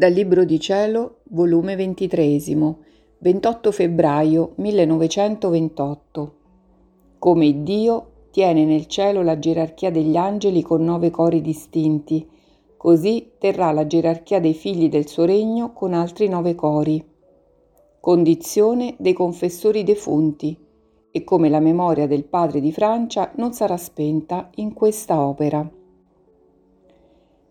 Dal Libro di Cielo, volume 23, 28 febbraio 1928. Come Dio tiene nel cielo la gerarchia degli angeli con nove cori distinti, così terrà la gerarchia dei figli del suo regno con altri nove cori. Condizione dei confessori defunti, e come la memoria del padre di Francia non sarà spenta in questa opera.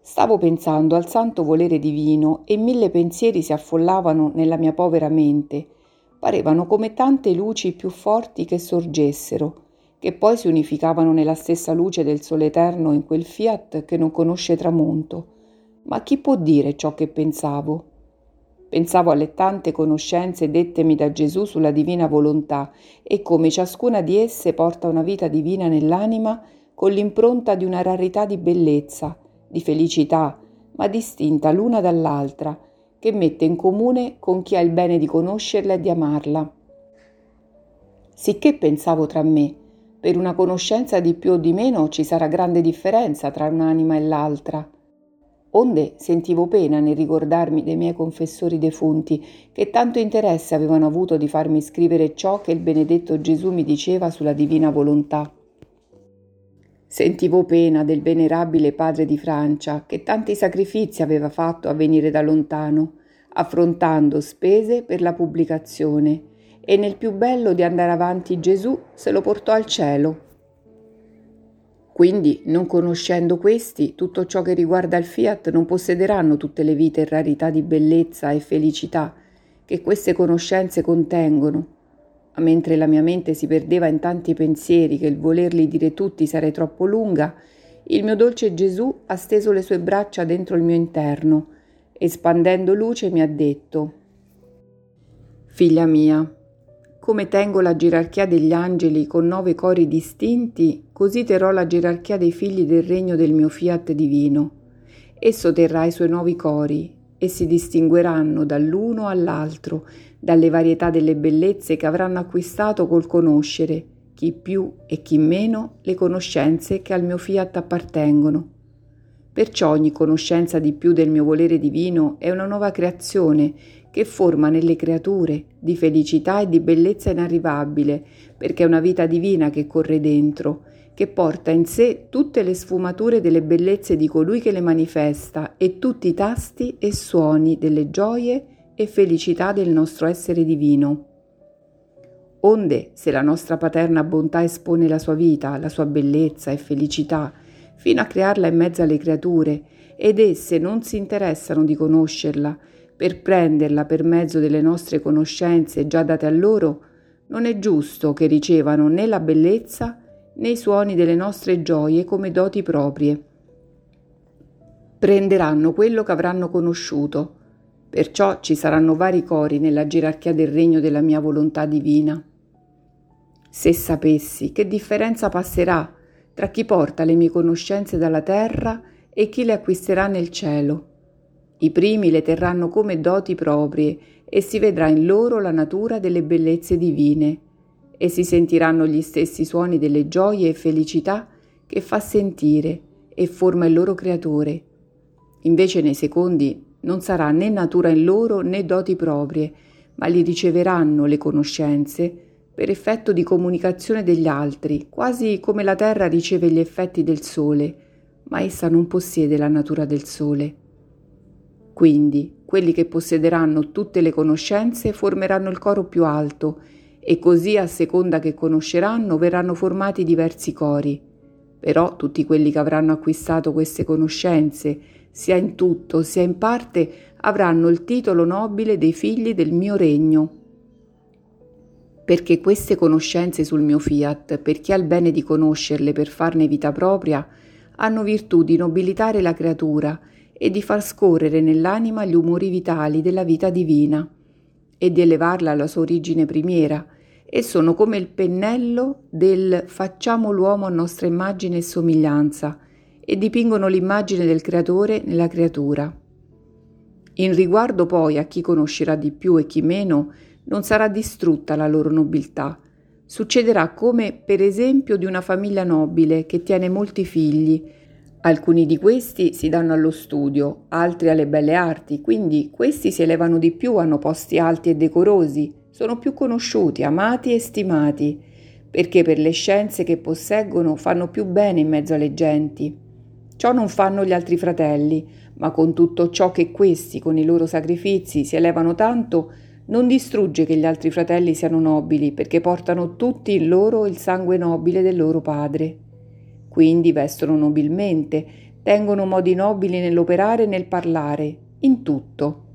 Stavo pensando al santo volere divino e mille pensieri si affollavano nella mia povera mente. Parevano come tante luci più forti che sorgessero, che poi si unificavano nella stessa luce del sole eterno in quel fiat che non conosce tramonto. Ma chi può dire ciò che pensavo? Pensavo alle tante conoscenze dettemi da Gesù sulla divina volontà e come ciascuna di esse porta una vita divina nell'anima con l'impronta di una rarità di bellezza, di felicità, ma distinta l'una dall'altra, che mette in comune con chi ha il bene di conoscerla e di amarla. Sicché pensavo tra me, per una conoscenza di più o di meno ci sarà grande differenza tra un'anima e l'altra. Onde sentivo pena nel ricordarmi dei miei confessori defunti, che tanto interesse avevano avuto di farmi scrivere ciò che il benedetto Gesù mi diceva sulla divina volontà. Sentivo pena del venerabile padre di Francia che tanti sacrifici aveva fatto a venire da lontano, affrontando spese per la pubblicazione, e nel più bello di andare avanti Gesù se lo portò al cielo. Quindi, non conoscendo questi, tutto ciò che riguarda il fiat non possederanno tutte le vite e rarità di bellezza e felicità che queste conoscenze contengono mentre la mia mente si perdeva in tanti pensieri che il volerli dire tutti sarei troppo lunga, il mio dolce Gesù ha steso le sue braccia dentro il mio interno, espandendo luce mi ha detto Figlia mia, come tengo la gerarchia degli angeli con nove cori distinti, così terrò la gerarchia dei figli del regno del mio fiat divino. Esso terrà i suoi nuovi cori, e si distingueranno dall'uno all'altro, dalle varietà delle bellezze che avranno acquistato col conoscere, chi più e chi meno, le conoscenze che al mio fiat appartengono. Perciò ogni conoscenza di più del mio volere divino è una nuova creazione che forma nelle creature di felicità e di bellezza inarrivabile, perché è una vita divina che corre dentro, che porta in sé tutte le sfumature delle bellezze di colui che le manifesta e tutti i tasti e suoni delle gioie e felicità del nostro essere divino. Onde, se la nostra paterna bontà espone la sua vita, la sua bellezza e felicità, fino a crearla in mezzo alle creature, ed esse non si interessano di conoscerla, per prenderla per mezzo delle nostre conoscenze già date a loro, non è giusto che ricevano né la bellezza né i suoni delle nostre gioie come doti proprie. Prenderanno quello che avranno conosciuto, Perciò ci saranno vari cori nella gerarchia del regno della mia volontà divina. Se sapessi che differenza passerà tra chi porta le mie conoscenze dalla terra e chi le acquisterà nel cielo. I primi le terranno come doti proprie e si vedrà in loro la natura delle bellezze divine e si sentiranno gli stessi suoni delle gioie e felicità che fa sentire e forma il loro creatore. Invece nei secondi non sarà né natura in loro né doti proprie, ma li riceveranno le conoscenze per effetto di comunicazione degli altri, quasi come la terra riceve gli effetti del sole, ma essa non possiede la natura del sole. Quindi quelli che possederanno tutte le conoscenze formeranno il coro più alto e così a seconda che conosceranno verranno formati diversi cori. Però tutti quelli che avranno acquistato queste conoscenze sia in tutto sia in parte, avranno il titolo nobile dei figli del mio regno. Perché queste conoscenze sul mio fiat, per chi ha il bene di conoscerle per farne vita propria, hanno virtù di nobilitare la creatura e di far scorrere nell'anima gli umori vitali della vita divina e di elevarla alla sua origine primiera, e sono come il pennello del facciamo l'uomo a nostra immagine e somiglianza, e dipingono l'immagine del creatore nella creatura. In riguardo poi a chi conoscerà di più e chi meno, non sarà distrutta la loro nobiltà. Succederà come per esempio di una famiglia nobile che tiene molti figli, Alcuni di questi si danno allo studio, altri alle belle arti, quindi questi si elevano di più, hanno posti alti e decorosi, sono più conosciuti, amati e stimati, perché per le scienze che posseggono fanno più bene in mezzo alle genti. Ciò non fanno gli altri fratelli, ma con tutto ciò che questi, con i loro sacrifici, si elevano tanto, non distrugge che gli altri fratelli siano nobili, perché portano tutti in loro il sangue nobile del loro padre. Quindi vestono nobilmente, tengono modi nobili nell'operare e nel parlare, in tutto.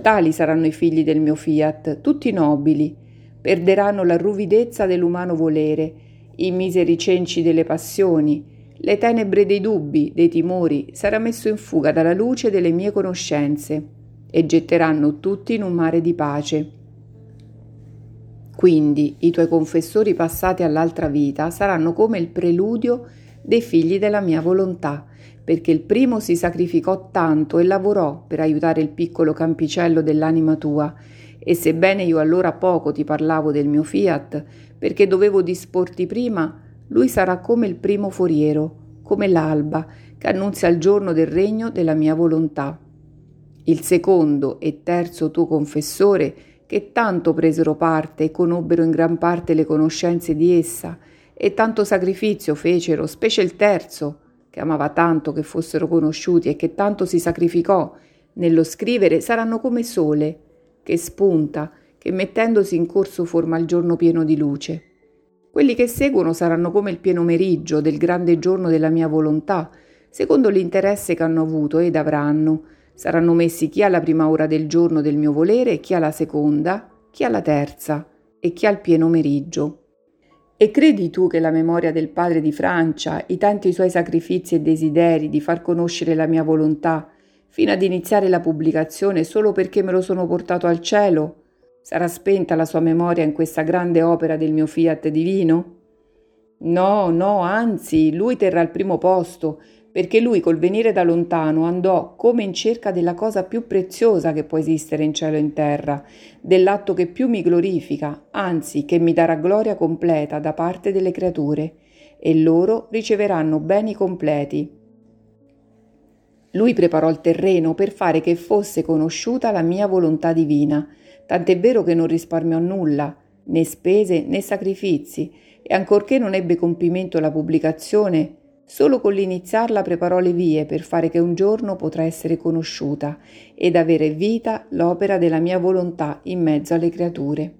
Tali saranno i figli del mio fiat, tutti nobili, perderanno la ruvidezza dell'umano volere, i miseri cenci delle passioni, le tenebre dei dubbi, dei timori, sarà messo in fuga dalla luce delle mie conoscenze e getteranno tutti in un mare di pace. Quindi i tuoi confessori passati all'altra vita saranno come il preludio dei figli della mia volontà, perché il primo si sacrificò tanto e lavorò per aiutare il piccolo campicello dell'anima tua, e sebbene io allora poco ti parlavo del mio fiat, perché dovevo disporti prima, lui sarà come il primo foriero, come l'alba, che annunzia il giorno del regno della mia volontà. Il secondo e terzo tuo confessore, che tanto presero parte e conobbero in gran parte le conoscenze di essa, e tanto sacrificio fecero, specie il terzo, che amava tanto che fossero conosciuti e che tanto si sacrificò nello scrivere, saranno come sole, che spunta, che mettendosi in corso forma il giorno pieno di luce. Quelli che seguono saranno come il pieno meriggio del grande giorno della mia volontà, secondo l'interesse che hanno avuto ed avranno. Saranno messi chi alla prima ora del giorno del mio volere, chi alla seconda, chi alla terza e chi al pieno meriggio. E credi tu che la memoria del padre di Francia, i tanti suoi sacrifici e desideri di far conoscere la mia volontà, fino ad iniziare la pubblicazione solo perché me lo sono portato al cielo, Sarà spenta la sua memoria in questa grande opera del mio fiat divino? No, no, anzi, lui terrà il primo posto, perché lui col venire da lontano andò come in cerca della cosa più preziosa che può esistere in cielo e in terra, dell'atto che più mi glorifica, anzi che mi darà gloria completa da parte delle creature, e loro riceveranno beni completi. Lui preparò il terreno per fare che fosse conosciuta la mia volontà divina, tant'è vero che non risparmiò nulla, né spese né sacrifici, e ancorché non ebbe compimento la pubblicazione, solo con l'iniziarla preparò le vie per fare che un giorno potrà essere conosciuta ed avere vita l'opera della mia volontà in mezzo alle creature.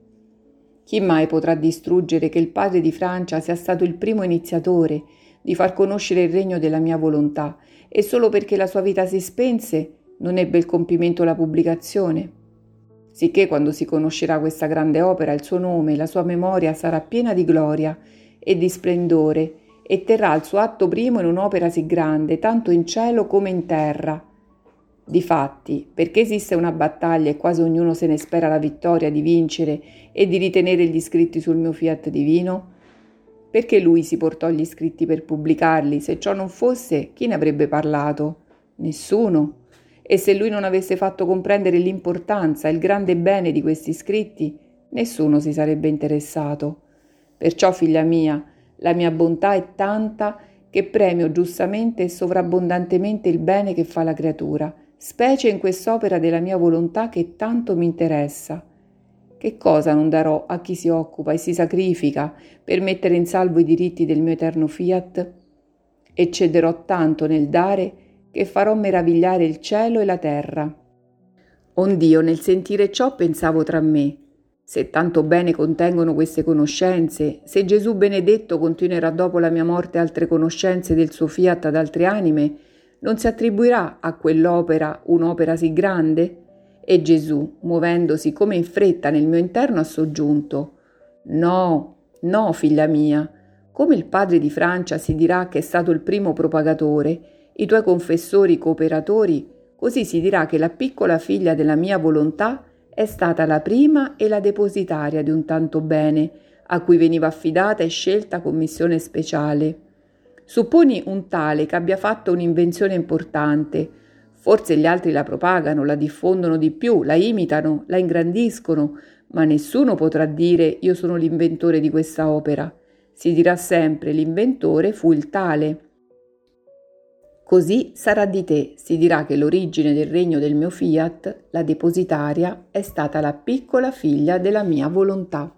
Chi mai potrà distruggere che il padre di Francia sia stato il primo iniziatore di far conoscere il regno della mia volontà e solo perché la sua vita si spense non ebbe il compimento la pubblicazione? sicché quando si conoscerà questa grande opera il suo nome e la sua memoria sarà piena di gloria e di splendore e terrà il suo atto primo in un'opera sì grande, tanto in cielo come in terra. Difatti, perché esiste una battaglia e quasi ognuno se ne spera la vittoria di vincere e di ritenere gli scritti sul mio fiat divino? Perché lui si portò gli scritti per pubblicarli? Se ciò non fosse, chi ne avrebbe parlato? Nessuno e se lui non avesse fatto comprendere l'importanza e il grande bene di questi scritti, nessuno si sarebbe interessato. Perciò, figlia mia, la mia bontà è tanta che premio giustamente e sovrabbondantemente il bene che fa la creatura, specie in quest'opera della mia volontà che tanto mi interessa. Che cosa non darò a chi si occupa e si sacrifica per mettere in salvo i diritti del mio eterno fiat? E cederò tanto nel dare che farò meravigliare il cielo e la terra. Ond'io nel sentire ciò pensavo tra me, se tanto bene contengono queste conoscenze, se Gesù benedetto continuerà dopo la mia morte altre conoscenze del suo fiat ad altre anime, non si attribuirà a quell'opera un'opera sì grande? E Gesù, muovendosi come in fretta nel mio interno, ha soggiunto No, no, figlia mia, come il padre di Francia si dirà che è stato il primo propagatore, i tuoi confessori cooperatori, così si dirà che la piccola figlia della mia volontà è stata la prima e la depositaria di un tanto bene, a cui veniva affidata e scelta commissione speciale. Supponi un tale che abbia fatto un'invenzione importante. Forse gli altri la propagano, la diffondono di più, la imitano, la ingrandiscono, ma nessuno potrà dire io sono l'inventore di questa opera. Si dirà sempre l'inventore fu il tale. Così sarà di te, si dirà che l'origine del regno del mio fiat, la depositaria, è stata la piccola figlia della mia volontà.